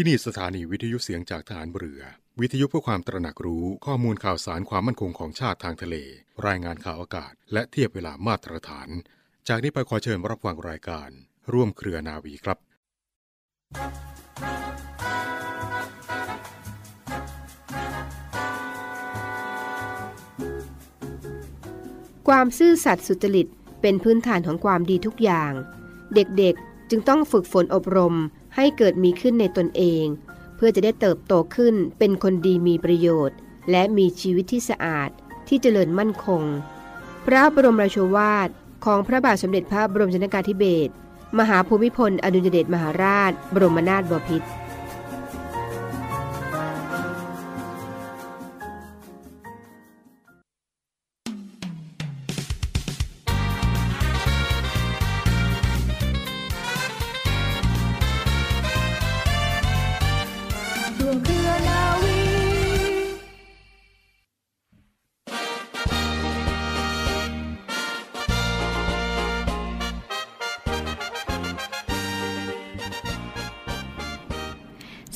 ที่นี่สถานีวิทยุเสียงจากฐานเรือ วิทยุเพื่อความตระหนักรู้ข้อมูลข่าวสารความมั่นคงของชาติทางทะเล รายงานข่าวอากาศ และเทียบเวลามาตรฐาน จากนี้ไปขอเชิญรับฟังรายการ ร่วมเครือนาวีครับ ความซื่อสัตย์สุจริตเป็นพื้นฐานของความดีทุกอย่าง เด็กๆจึงต้องฝึกฝนอบรม ให้เกิดมีขึ้นในตนเอง เพื่อจะได้เติบโตขึ้นเป็นคนดีมีประโยชน์ และมีชีวิตที่สะอาดที่เจริญมั่นคง พระบรมราชวาทของพระบาทสมเด็จพระบรมชนกาธิเบศรมหาภูมิพลอดุลยเดชมหาราช บรมนาถบพิตร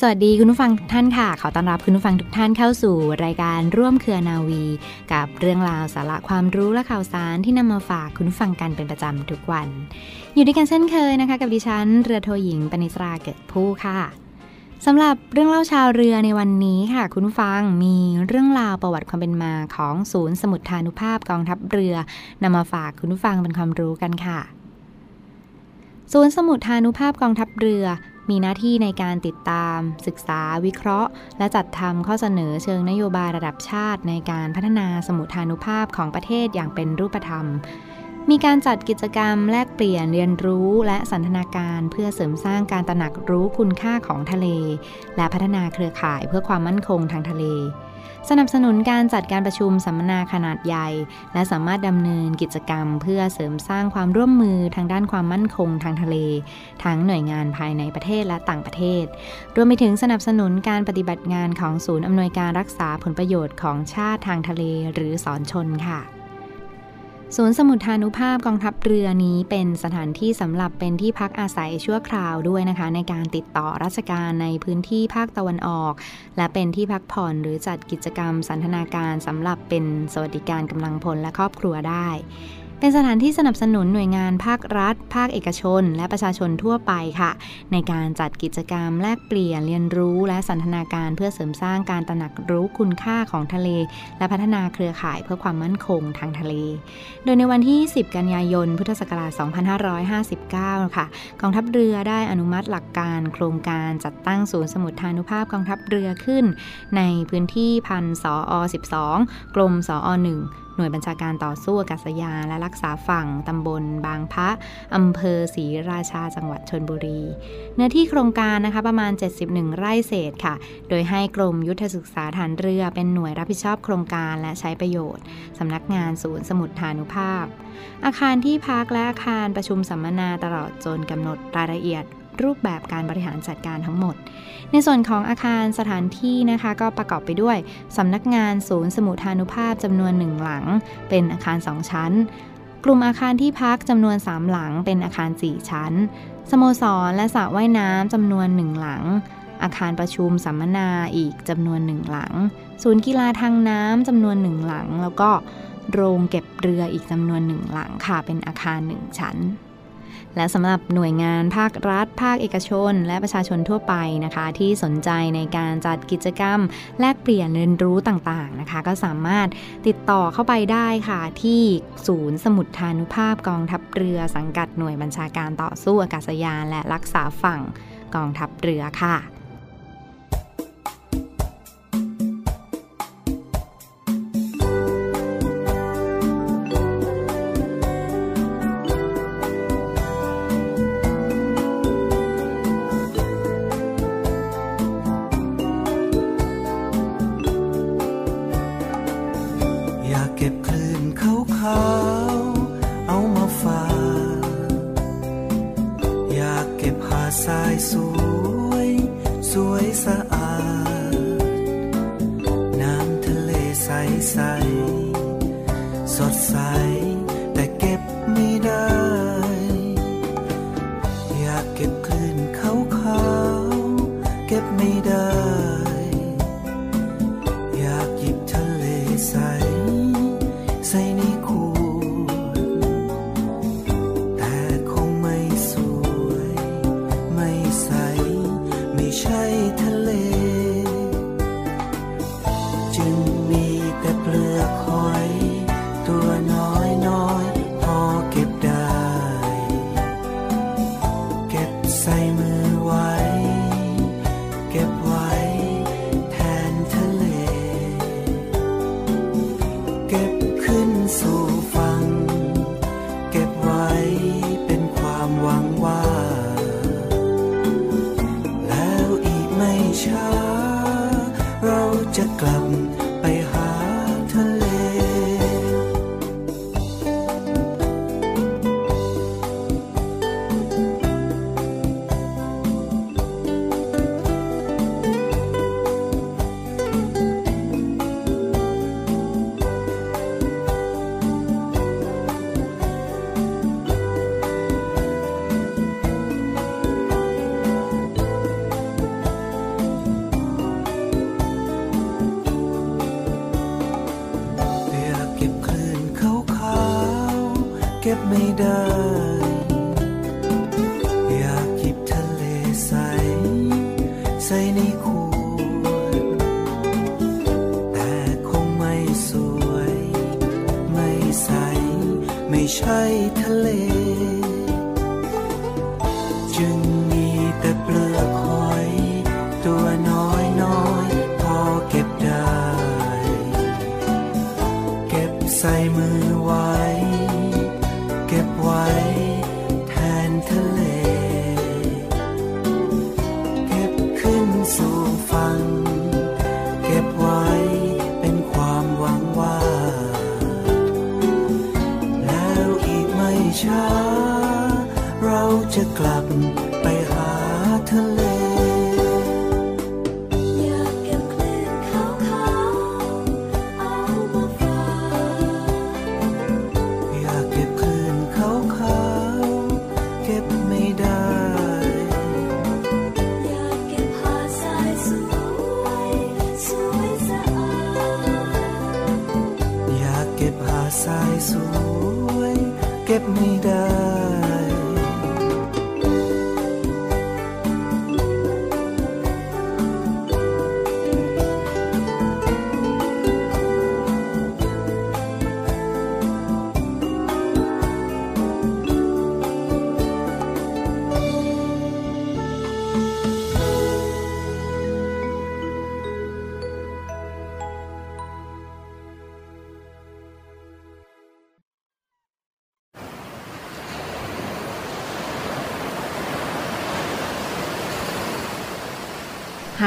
สวัสดีคุณผู้ฟังทุกท่านค่ะ ขอต้อนรับคุณผู้ฟังทุกท่านเข้าสู่รายการร่วมเครือนาวี กับเรื่องราวสาระความรู้และข่าวสารที่นำมาฝากคุณผู้ฟังกันเป็นประจำทุกวัน อยู่ด้วยกันเช่นเคยนะคะ กับดิฉันเรือโทหญิงปณิตราเกิดผู้ค่ะสำหรับเรื่องเล่าชาวเรือในวันนี้ค่ะ คุณฟังมีเรื่องราวประวัติความเป็นมาของศูนย์สมุทฐานุภาพกองทัพเรือนำมาฝากคุณผู้ฟังเป็นความรู้กันค่ะ ศูนย์สมุทฐานุภาพกองทัพเรือ มีหน้าที่ในการติดตาม ศึกษา วิเคราะห์ และจัดทำข้อเสนอเชิงนโยบายระดับชาติ ในการพัฒนาสมุทฐานุภาพของประเทศอย่างเป็นรูปธรรม มีการจัดกิจกรรมแลกเปลี่ยนเรียนรู้และสันทนาการเพื่อเสริมสร้างการตระหนักรู้คุณค่าของทะเล และพัฒนาเครือข่ายเพื่อความมั่นคงทางทะเล สนับสนุนการจัดการประชุมสัมมนาขนาดใหญ่ และสามารถดำเนินกิจกรรม เพื่อเสริมสร้างความร่วมมือทางด้านความมั่นคงทางทะเล ทั้งหน่วยงานภายในประเทศและต่างประเทศ รวมไปถึงสนับสนุนการปฏิบัติงานของศูนย์อำนวยการรักษาผลประโยชน์ของชาติทางทะเล หรือสอนชนค่ะ ศูนย์สมุทฐานุภาพกองทัพเรือนี้เป็นสถานที่สำหรับเป็นที่พักอาศัยชั่วคราวด้วยนะคะ ในการติดต่อราชการในพื้นที่ภาคตะวันออก และเป็นที่พักผ่อนหรือจัดกิจกรรมสันทนาการสำหรับเป็นสวัสดิการกำลังพลและครอบครัวได้ เป็นสถานที่สนับสนุนหน่วยงานภาครัฐ ภาคเอกชน และประชาชนทั่วไปค่ะ ในการจัดกิจกรรมแลกเปลี่ยนเรียนรู้และสันทนาการเพื่อเสริมสร้างการตระหนักรู้คุณค่าของทะเล และพัฒนาเครือข่ายเพื่อความมั่นคงทางทะเล โดยในวันที่ 10 กันยายน พุทธศักราช 2559 ค่ะ กองทัพเรือได้อนุมัติหลักการโครงการจัดตั้งศูนย์สมุทฐานุภาพกองทัพเรือขึ้น ในพื้นที่พันสอ12 กรมสอ1หน่วยบัญชาการต่อสู้อากาศยานและรักษาฝั่งตำบลบางพระอำเภอศรีราชาจังหวัดชนบุรี เนื้อที่โครงการนะคะประมาณ 71 ไร่เศษค่ะ โดยให้กรมยุทธศึกษาฐานเรือเป็นหน่วยรับผิดชอบโครงการและใช้ประโยชน์สำนักงานศูนย์สมุทฐานุภาพ อาคารที่พักและอาคารประชุมสัมมนาตลอดจนกำหนดรายละเอียด รูปแบบการบริหารจัดการทั้งหมด ในส่วนของอาคารสถานที่นะคะ ก็ประกอบไปด้วยสำนักงานศูนย์สมุทานุภาพจำนวนหนึ่งหลัง เป็นอาคาร 2 ชั้น กลุ่มอาคารที่พักจำนวน 3 หลัง เป็นอาคาร 4 ชั้น สโมสรและสระว่ายน้ำจำนวนหนึ่งหลังอาคารประชุมสัมมนาอีกจำนวนหนึ่งหลัง ศูนย์กีฬาทางน้ำจำนวนหนึ่งหลัง แล้วก็โรงเก็บเรืออีกจำนวนหนึ่งหลังค่ะ เป็นอาคารหนึ่งชั้น และสำหรับหน่วยงานภาครัฐ ภาคเอกชน และประชาชนทั่วไปนะคะ ที่สนใจในการจัดกิจกรรม แลกเปลี่ยนเรียนรู้ต่างๆนะคะ ก็สามารถติดต่อเข้าไปได้ค่ะ ที่ศูนย์สมุทฐานุภาพกองทัพเรือสังกัดหน่วยบัญชาการต่อสู้อากาศยาน และรักษาฝั่งกองทัพเรือค่ะ ขาว เอามาฝากอยากเก็บหาดทรายสวย สวยสะอาด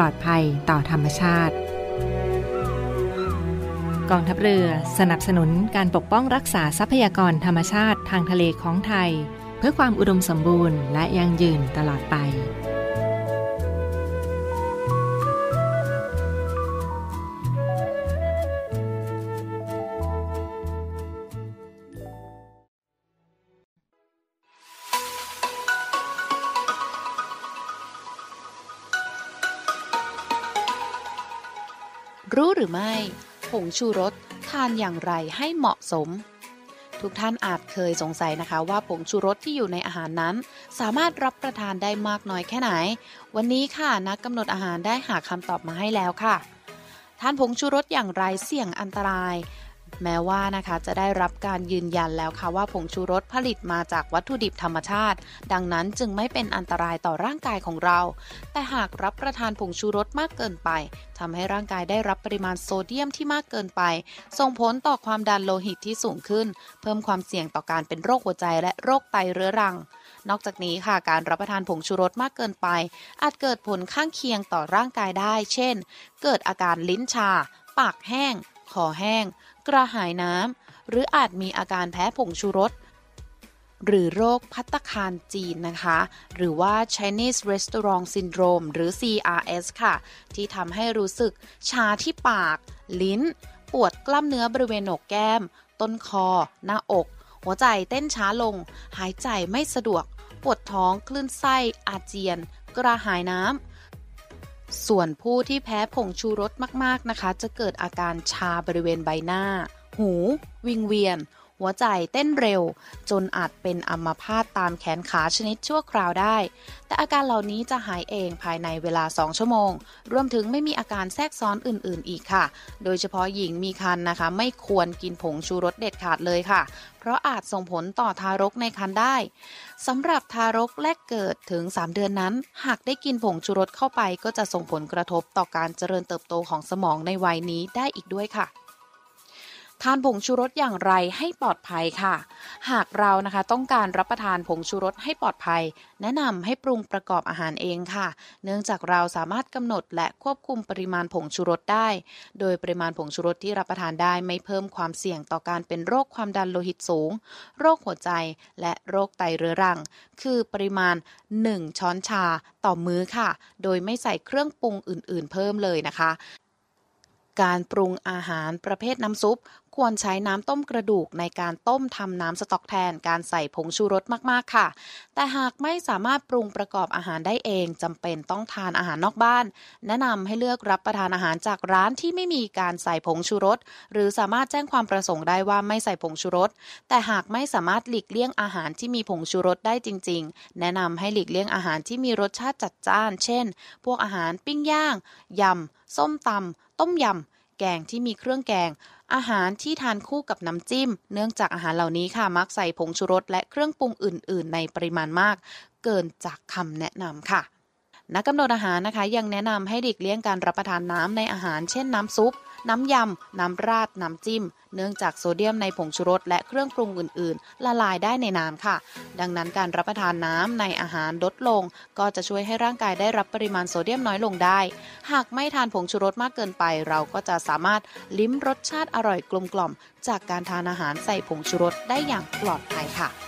ลอดภัยต่อธรรมชาติ กองทัพเรือสนับสนุนการปกป้องรักษาทรัพยากรธรรมชาติทางทะเลของไทย เพื่อความอุดมสมบูรณ์และยั่งยืนตลอดไป รู้หรือไม่ ผงชูรสทานอย่างไรให้เหมาะสม ทุกท่านอาจเคยสงสัยนะคะว่าผงชูรสที่อยู่ในอาหารนั้น สามารถรับประทานได้มากน้อยแค่ไหน วันนี้ค่ะนักกำหนดอาหารได้หาคำตอบมาให้แล้วค่ะทานผงชูรสอย่างไรเสี่ยงอันตราย แม้ว่านะคะจะได้รับการยืนยันแล้วค่ะว่าผงชูรสผลิตมาจากวัตถุดิบธรรมชาติ ดังนั้นจึงไม่เป็นอันตรายต่อร่างกายของเรา แต่หากรับประทานผงชูรสมากเกินไปทำให้ร่างกายได้รับปริมาณโซเดียมที่มากเกินไป ส่งผลต่อความดันโลหิตที่สูงขึ้น เพิ่มความเสี่ยงต่อการเป็นโรคหัวใจและโรคไตเรื้อรัง นอกจากนี้ค่ะการรับประทานผงชูรสมากเกินไป อาจเกิดผลข้างเคียงต่อร่างกายได้ เช่น เกิดอาการลิ้นชา ปากแห้ง คอแห้ง กระหายน้ำ หรืออาจมีอาการแพ้ผงชูรส หรือโรคพัตคารจีนนะคะ หรือว่า Chinese Restaurant Syndrome หรือ CRS ค่ะ ที่ทำให้รู้สึกชาที่ปาก ลิ้น ปวดกล้ามเนื้อบริเวณหนกแก้ม ต้นคอ หน้าอก หัวใจเต้นช้าลง หายใจไม่สะดวก ปวดท้อง คลื่นไส้ อาเจียน กระหายน้ำ ส่วนผู้ที่แพ้ผงชูรสมากๆนะคะ จะเกิดอาการชาบริเวณใบหน้า หู วิงเวียน หัวใจเต้นเร็ว จนอาจเป็นอัมพาตตามแขนขาชนิดชั่วคราวได้ แต่อาการเหล่านี้จะหายเองภายในเวลา 2 ชั่วโมง รวมถึงไม่มีอาการแทรกซ้อนอื่น ๆ อีกค่ะ โดยเฉพาะหญิงมีครรภ์นะคะ ไม่ควรกินผงชูรสเด็ดขาดเลยค่ะ เพราะอาจส่งผลต่อทารกในครรภ์ได้สำหรับทารกแรกเกิดถึง 3 เดือนนั้น หากได้กินผงชูรสเข้าไปก็จะส่งผลกระทบต่อการเจริญเติบโตของสมองในวัยนี้ได้อีกด้วยค่ะ ทานผงชูรสอย่างไรให้ปลอดภัยค่ะ หากเรานะคะต้องการรับประทานผงชูรสให้ปลอดภัย แนะนำให้ปรุงประกอบอาหารเองค่ะ เนื่องจากเราสามารถกำหนดและควบคุมปริมาณผงชูรสได้ โดยปริมาณผงชูรสที่รับประทานได้ไม่เพิ่มความเสี่ยงต่อการเป็นโรคความดันโลหิตสูง โรคหัวใจและโรคไตเรื้อรัง คือปริมาณ 1 ช้อนชาต่อมื้อค่ะ โดยไม่ใส่เครื่องปรุงอื่น ๆ เพิ่มเลยนะคะการปรุงอาหารประเภทน้ำซุปควรใช้น้ำต้มกระดูกในการต้มทำน้ำสต๊อกแทนการใส่ผงชูรสมากๆค่ะ แต่หากไม่สามารถปรุงประกอบอาหารได้เองจำเป็นต้องทานอาหารนอกบ้าน แนะนำให้เลือกรับประทานอาหารจากร้านที่ไม่มีการใส่ผงชูรส หรือสามารถแจ้งความประสงค์ได้ว่าไม่ใส่ผงชูรส แต่หากไม่สามารถหลีกเลี่ยงอาหารที่มีผงชูรสได้จริง ๆ แนะนำให้หลีกเลี่ยงอาหารที่มีรสชาติจัดจ้าน เช่น พวกอาหารปิ้งย่างยำส้มตำต้มยำ แกงที่มีเครื่องแกง อาหารที่ทานคู่กับน้ำจิ้ม เนื่องจากอาหารเหล่านี้ค่ะมักใส่ผงชูรสและเครื่องปรุงอื่น ๆ ในปริมาณมาก เกินจากคำแนะนำค่ะ นักกำหนดอาหารนะคะ ยังแนะนำให้หลีกเลี่ยงการรับประทานน้ำในอาหาร เช่นน้ำซุป น้ำยำ น้ำราด น้ำจิ้ม เนื่องจากโซเดียมในผงชูรสและเครื่องปรุงอื่น ๆ ละลายได้ในน้ำค่ะ ดังนั้นการรับประทานน้ำในอาหารลดลง ก็จะช่วยให้ร่างกายได้รับปริมาณโซเดียมน้อยลงได้ หากไม่ทานผงชูรสมากเกินไป เราก็จะสามารถลิ้มรสชาติอร่อยกลมกล่อม จากการทานอาหารใส่ผงชูรสได้อย่างปลอดภัยค่ะ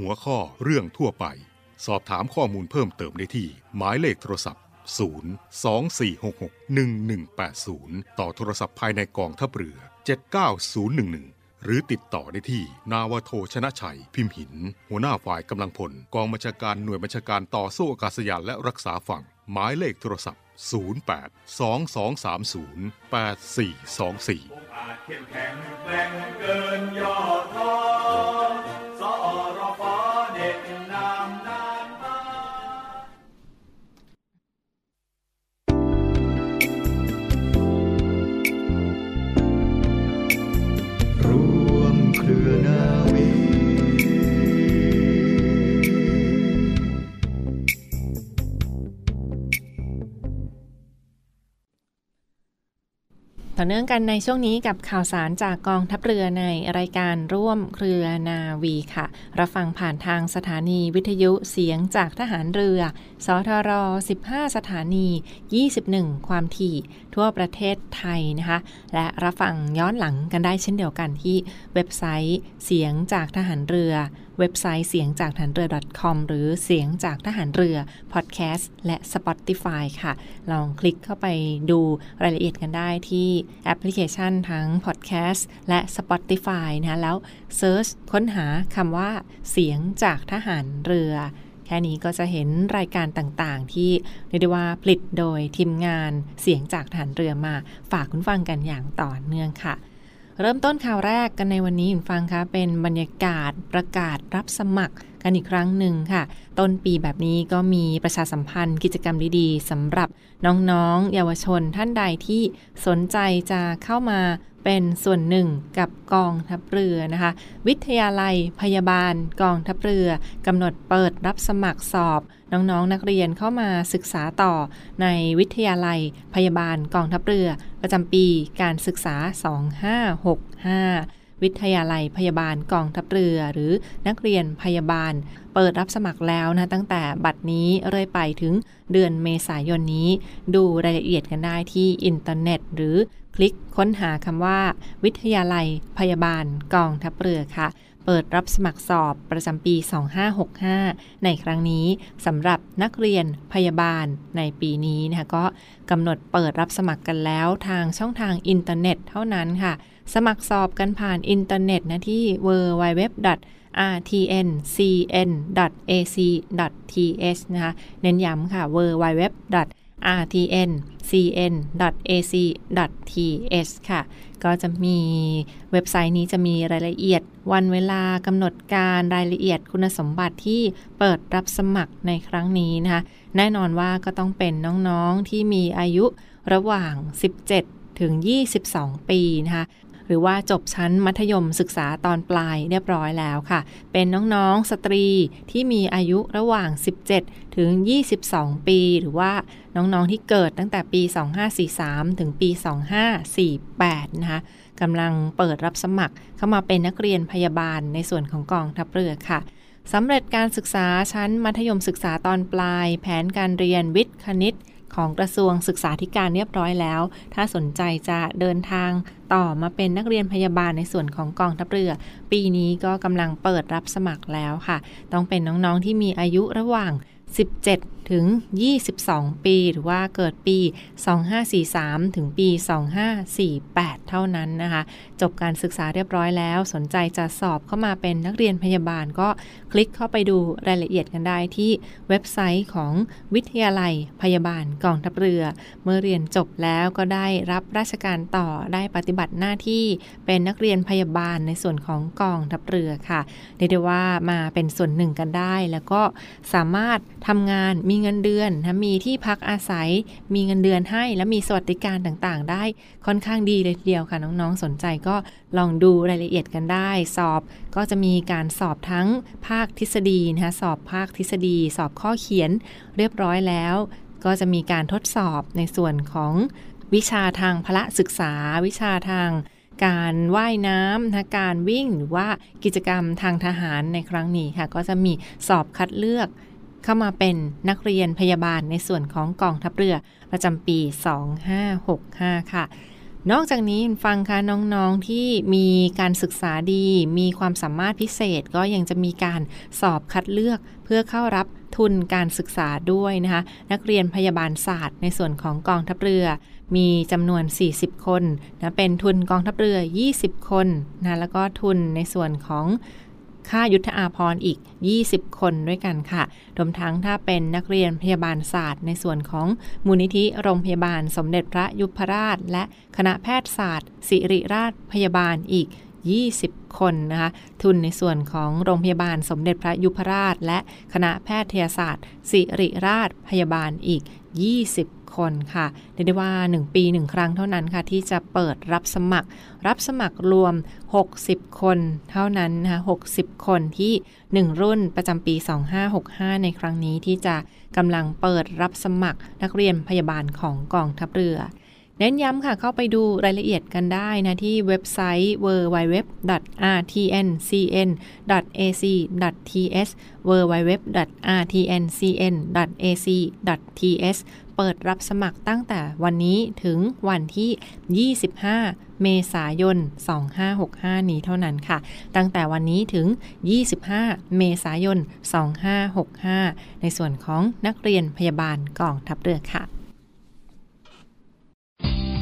หัวข้อเรื่องทั่วไป สอบถามข้อมูลเพิ่มเติมได้ที่ หมายเลขโทรศัพท์ 024661180 ต่อโทรศัพท์ภายในกองทัพเรือ 79011 หรือติดต่อได้ที่ นาวโทชนะชัย พิมพ์หิน หัวหน้าฝ่ายกำลังพล กองบัญชาการหน่วยบัญชาการต่อสู้อากาศยานและรักษาฝั่ง หมายเลขโทรศัพท์ 08 2230 8424 ต่อเนื่องกันในช่วงนี้กับข่าวสารจากกองทัพเรือในรายการร่วมเครือนาวีค่ะ รับฟังผ่านทางสถานีวิทยุเสียงจากทหารเรือ สทร 15 สถานี 21 ความถี่ ทั่วประเทศไทยนะคะ และรับฟังย้อนหลังกันได้เช่นเดียวกันที่เว็บไซต์เสียงจากทหารเรือ เว็บไซต์เสียงจากทหารเรือ .com หรือเสียงจากทหารเรือ Podcast และ Spotify ค่ะ ลองคลิกเข้าไปดูรายละเอียดกันได้ที่แอปพลิเคชันทั้ง Podcast และ Spotify นะแล้วเซิร์ชค้นหาคำว่าเสียงจากทหารเรือแค่นี้ก็จะเห็นรายการต่างๆ ที่เรียกได้ว่าผลิตโดยทีมงานเสียงจากฐานเรือมาฝากคุณฟังกันอย่างต่อเนื่องค่ะ เริ่มต้นข่าวแรกกันในวันนี้คุณฟังคะเป็นบรรยากาศประกาศรับสมัคร กันอีกครั้งหนึ่งค่ะ ต้นปีแบบนี้ก็มีประชาสัมพันธ์กิจกรรมดีๆสำหรับน้องๆ เยาวชนท่านใดที่สนใจจะเข้ามาเป็นส่วนหนึ่งกับกองทัพเรือนะคะ วิทยาลัยพยาบาลกองทัพเรือกำหนดเปิดรับสมัครสอบ น้องๆนักเรียนเข้ามาศึกษาต่อในวิทยาลัยพยาบาลกองทัพเรือ ประจำปีการศึกษา 2565 วิทยาลัยพยาบาลกองทัพเรือ หรือนักเรียนพยาบาล เปิดรับสมัครแล้วนะตั้งแต่บัดนี้เรื่อยไปถึงเดือนเมษายนนี้ ดูรายละเอียดกันได้ที่อินเทอร์เน็ต หรือคลิกค้นหาคำว่า วิทยาลัยพยาบาลกองทัพเรือค่ะเปิดรับสมัครสอบประจำปี 2565 ในครั้งนี้สำหรับนักเรียนพยาบาลในปีนี้นะคะก็กำหนดเปิดรับสมัครกันแล้วทางช่องทางอินเทอร์เน็ตเท่านั้นค่ะ สมัครสอบกันผ่านอินเทอร์เน็ตนะที่ www rtncn.ac.th นะคะเน้นย้ำค่ะ www rtncn.ac.th ค่ะ ก็จะมีเว็บไซต์นี้จะมีรายละเอียด วันเวลากำหนดการรายละเอียดคุณสมบัติที่เปิดรับสมัครในครั้งนี้นะคะ แน่นอนว่าก็ต้องเป็นน้องๆที่มีอายุระหว่าง 17 ถึง 22 ปีนะคะ หรือว่าจบชั้นมัธยมศึกษาตอนปลายเรียบร้อยแล้วค่ะ เป็นน้องๆสตรีที่มีอายุระหว่าง 17 ถึง 22 ปี หรือว่าน้องๆที่เกิดตั้งแต่ปี 2543 ถึงปี 2548 นะคะกำลังเปิดรับสมัครเข้ามาเป็นนักเรียนพยาบาลในส่วนของกองทัพเรือค่ะสำเร็จการศึกษาชั้นมัธยมศึกษาตอนปลาย แผนการเรียนวิทย์คณิต ของกระทรวงศึกษาธิการเรียบร้อยแล้ว ถ้าสนใจจะเดินทางต่อมาเป็นนักเรียนพยาบาลในส่วนของกองทัพเรือ ปีนี้ก็กำลังเปิดรับสมัครแล้วค่ะ ต้องเป็นน้องๆที่มีอายุระหว่าง 17 ถึง 22 ปี หรือว่าเกิดปี 2543 ถึงปี 2548 เท่านั้นนะคะ จบการศึกษาเรียบร้อยแล้ว สนใจจะสอบเข้ามาเป็นนักเรียนพยาบาลก็คลิกเข้าไปดูรายละเอียดกันได้ที่เว็บไซต์ของวิทยาลัยพยาบาลกองทัพเรือ เมื่อเรียนจบแล้วก็ได้รับราชการต่อได้ปฏิบัติหน้าที่เป็นนักเรียนพยาบาลในส่วนของกองทัพเรือค่ะเรียกได้ว่ามาเป็นส่วนหนึ่งกันได้ แล้วก็สามารถทำงานมีเงินเดือนนะมีที่พักอาศัย มีเงินเดือนให้ และมีสวัสดิการต่างๆ ได้ค่อนข้างดีเลยทีเดียวค่ะ น้องๆ สนใจก็ลองดูรายละเอียดกันได้ สอบก็จะมีการสอบทั้งภาคทฤษฎีนะคะสอบภาคทฤษฎี สอบข้อเขียนเรียบร้อยแล้ว ก็จะมีการทดสอบในส่วนของวิชาทางพละศึกษา วิชาทางการว่ายน้ำนะการวิ่งหรือว่ากิจกรรมทางทหารในครั้งนี้ค่ะ ก็จะมีสอบคัดเลือก เข้ามาเป็นนักเรียนพยาบาลในส่วนของกองทัพเรือประจำปี 2565 ค่ะ นอกจากนี้ฟังค่ะน้องๆที่มีการศึกษาดี มีความสามารถพิเศษก็ยังจะมีการสอบคัดเลือกเพื่อเข้ารับทุนการศึกษาด้วยนะคะนักเรียนพยาบาลศาสตร์ ในส่วนของกองทัพเรือ มีจำนวน 40 คนนะเป็นทุนกองทัพเรือ 20 คนนะแล้วก็ทุนในส่วนของ ค่ายุทธอาภรอีก 20 คนด้วยกันค่ะรวมทั้งถ้าเป็นนักเรียนพยาบาลศาสตร์ ในส่วนของมูลนิธิโรงพยาบาลสมเด็จพระยุพราช และคณะแพทยศาสตร์ ศิริราชพยาบาลอีก20 คนนะคะทุนในส่วนของโรงพยาบาลสมเด็จพระยุพราช และคณะแพทยศาสตร์ ศิริราชพยาบาลอีก 20 คนค่ะเรียกได้ว่า 1 ปี 1 ครั้งเท่านั้นค่ะ ที่จะเปิดรับสมัคร รับสมัครรวม 60 คนเท่านั้นนะคะ60 คนที่ 1 รุ่นประจำปี 2565 ในครั้งนี้ที่จะกำลังเปิดรับสมัครนักเรียนพยาบาลของกองทัพเรือเน้นย้ำค่ะ เข้าไปดูรายละเอียดกันได้นะ ที่เว็บไซต์ www.rtncn.ac.th www.rtncn.ac.th เปิดรับสมัครตั้งแต่วันนี้ถึงวันที่ 25 เมษายน 2565 นี้เท่านั้นค่ะ ตั้งแต่วันนี้ถึง 25 เมษายน 2565 ในส่วนของนักเรียนพยาบาลกองทัพเรือค่ะ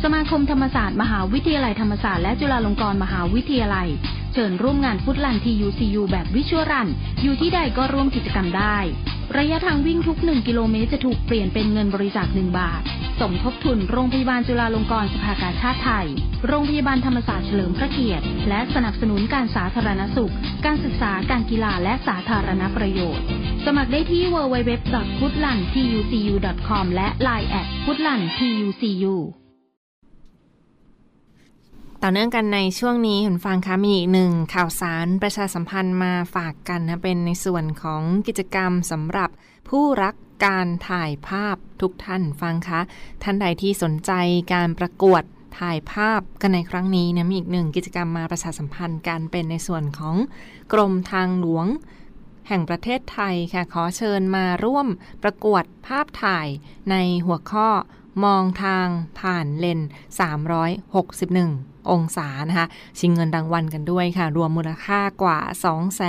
สมาคมธรรมศาสตร์มหาวิทยาลัยธรรมศาสตร์และจุฬาลงกรณ์มหาวิทยาลัย เชิญร่วมงานฟุตลันทียูซียูแบบวิชวลรัน อยู่ที่ใดก็ร่วมกิจกรรมได้ ระยะทางวิ่งทุก 1 กิโลเมตรจะถูกเปลี่ยนเป็นเงินบริจาค 1 บาท สมทบทุนโรงพยาบาลจุฬาลงกรณ์สภากาชาติไทย โรงพยาบาลธรรมศาสตร์เฉลิมพระเกียรติ และสนับสนุนการสาธารณสุข การศึกษาการกีฬาและสาธารณประโยชน์ สมัครได้ที่ www.foodlantucu.com และ line at foodlantucu ต่อเนื่องกันในช่วงนี้คุณฟังคะมีอีกหนึ่งข่าวสารประชาสัมพันธ์มาฝากกันนะเป็นในส่วนของกิจกรรมสำหรับผู้รักการถ่ายภาพทุกท่านฟังคะท่านใดที่สนใจการประกวดถ่ายภาพกันในครั้งนี้นะมีอีกหนึ่งกิจกรรมมาประชาสัมพันธ์กันเป็นในส่วนของกรมทางหลวง แห่งประเทศไทยค่ะขอเชิญมาร่วมประกวดภาพถ่ายในหัวข้อมองทางผ่านเลน 361 องศานะคะชิงเงินรางวัลกันด้วยค่ะ รวมมูลค่ากว่า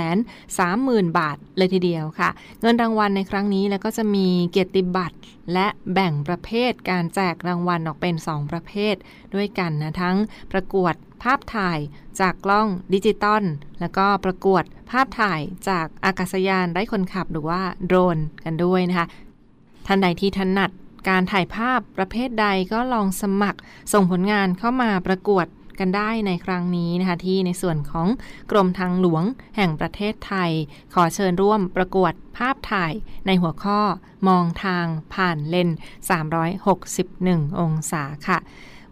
230,000 บาทเลยทีเดียวค่ะ เงินรางวัลในครั้งนี้แล้วก็จะมีเกียรติบัตรและแบ่งประเภทการแจกรางวัลออกเป็น 2 ประเภท ด้วยกันนะทั้งประกวดภาพถ่ายจากกล้องดิจิตอลแล้วก็ประกวดภาพถ่ายจากอากาศยานไร้คนขับหรือว่าโดรนกันด้วยนะคะ ท่านใดที่ถนัดการถ่ายภาพประเภทใดก็ลองสมัคร ส่งผลงานเข้ามาประกวด กันได้ในครั้งนี้นะคะที่ในส่วนของกรมทางหลวงแห่งประเทศไทย ขอเชิญร่วมประกวดภาพถ่ายในหัวข้อมองทางผ่านเลน 361 องศาค่ะ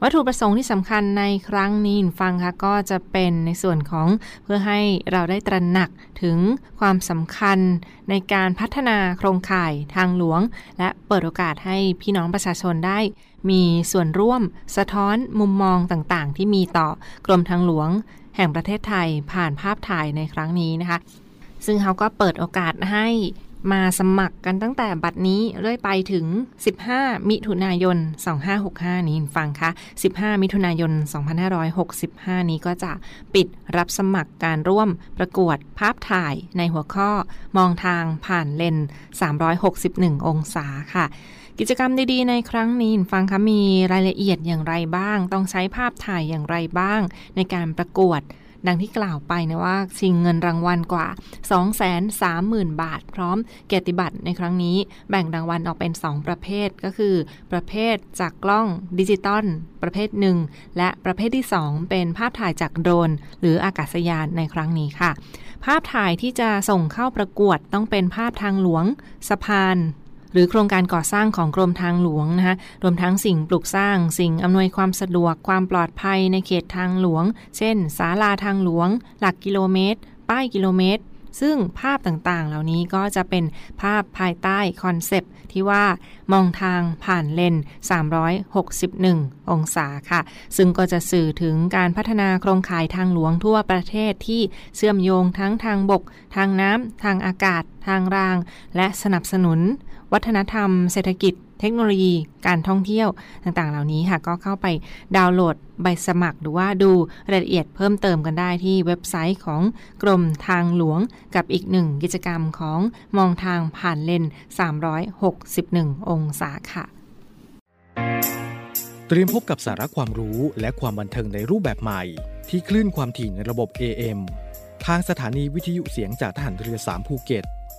วัตถุประสงค์ที่สำคัญในครั้งนี้ฟังค่ะก็จะเป็นในส่วนของเพื่อให้เราได้ตระหนักถึงความสำคัญในการพัฒนาโครงข่ายทางหลวง และเปิดโอกาสให้พี่น้องประชาชนได้ มีส่วนร่วมสะท้อนมุมมองต่างๆ ที่มีต่อกรมทางหลวง แห่งประเทศไทยผ่านภาพถ่ายในครั้งนี้นะคะ ซึ่งเขาก็เปิดโอกาสให้มาสมัครกันตั้งแต่บัดนี้เรื่อยไปถึง 15 มิถุนายน 2565 นี้ฟังคะ 15 มิถุนายน 2565 นี้ก็จะปิดรับสมัครการร่วมประกวดภาพถ่ายในหัวข้อมองทางผ่านเลน 361 องศาค่ะ กิจกรรมดีๆในครั้งนี้ฟังคะมีรายละเอียดอย่างไรบ้าง ต้องใช้ภาพถ่ายอย่างไรบ้าง ในการประกวดดังที่กล่าวไปนะว่าชิงเงินรางวัลกว่า 230,000 บาท พร้อมเกียรติบัตรในครั้งนี้ แบ่งรางวัลออกเป็น 2 ประเภทก็คือ ประเภทจากกล้องดิจิตอลประเภทหนึ่งและประเภทที่ 2 เป็นภาพถ่ายจากโดรน หรืออากาศยานในครั้งนี้ค่ะ ภาพถ่ายที่จะส่งเข้าประกวดต้องเป็นภาพทางหลวง สะพาน หรือโครงการก่อสร้างของกรมทางหลวงนะคะรวมทั้งสิ่งปลูกสร้าง สิ่งอำนวยความสะดวกความปลอดภัยในเขตทางหลวง เช่นศาลาทางหลวง หลักกิโลเมตร ป้ายกิโลเมตร ซึ่งภาพต่างๆ เหล่านี้ก็จะเป็นภาพภายใต้คอนเซปต์ที่ว่ามองทางผ่านเลนส์ 361 องศาค่ะ ซึ่งก็จะสื่อถึงการพัฒนาโครงข่ายทางหลวงทั่วประเทศที่เชื่อมโยงทั้งทางบก ทางน้ำ ทางอากาศ ทางราง และสนับสนุน วัฒนธรรม เศรษฐกิจ เทคโนโลยี การท่องเที่ยวต่างๆ เหล่านี้ค่ะ ก็เข้าไปดาวน์โหลดใบสมัคร หรือว่าดูรายละเอียดเพิ่มเติมกันได้ที่เว็บไซต์ของกรมทางหลวงกับอีกหนึ่งกิจกรรมของมองทางผ่านเลน 361 องศาค่ะ เตรียมพบกับสาระความรู้และความบันเทิงในรูปแบบใหม่ ที่คลื่นความถี่ในระบบ AM ทางสถานีวิทยุเสียงจากทหารเรือ 3 ภูเก็ต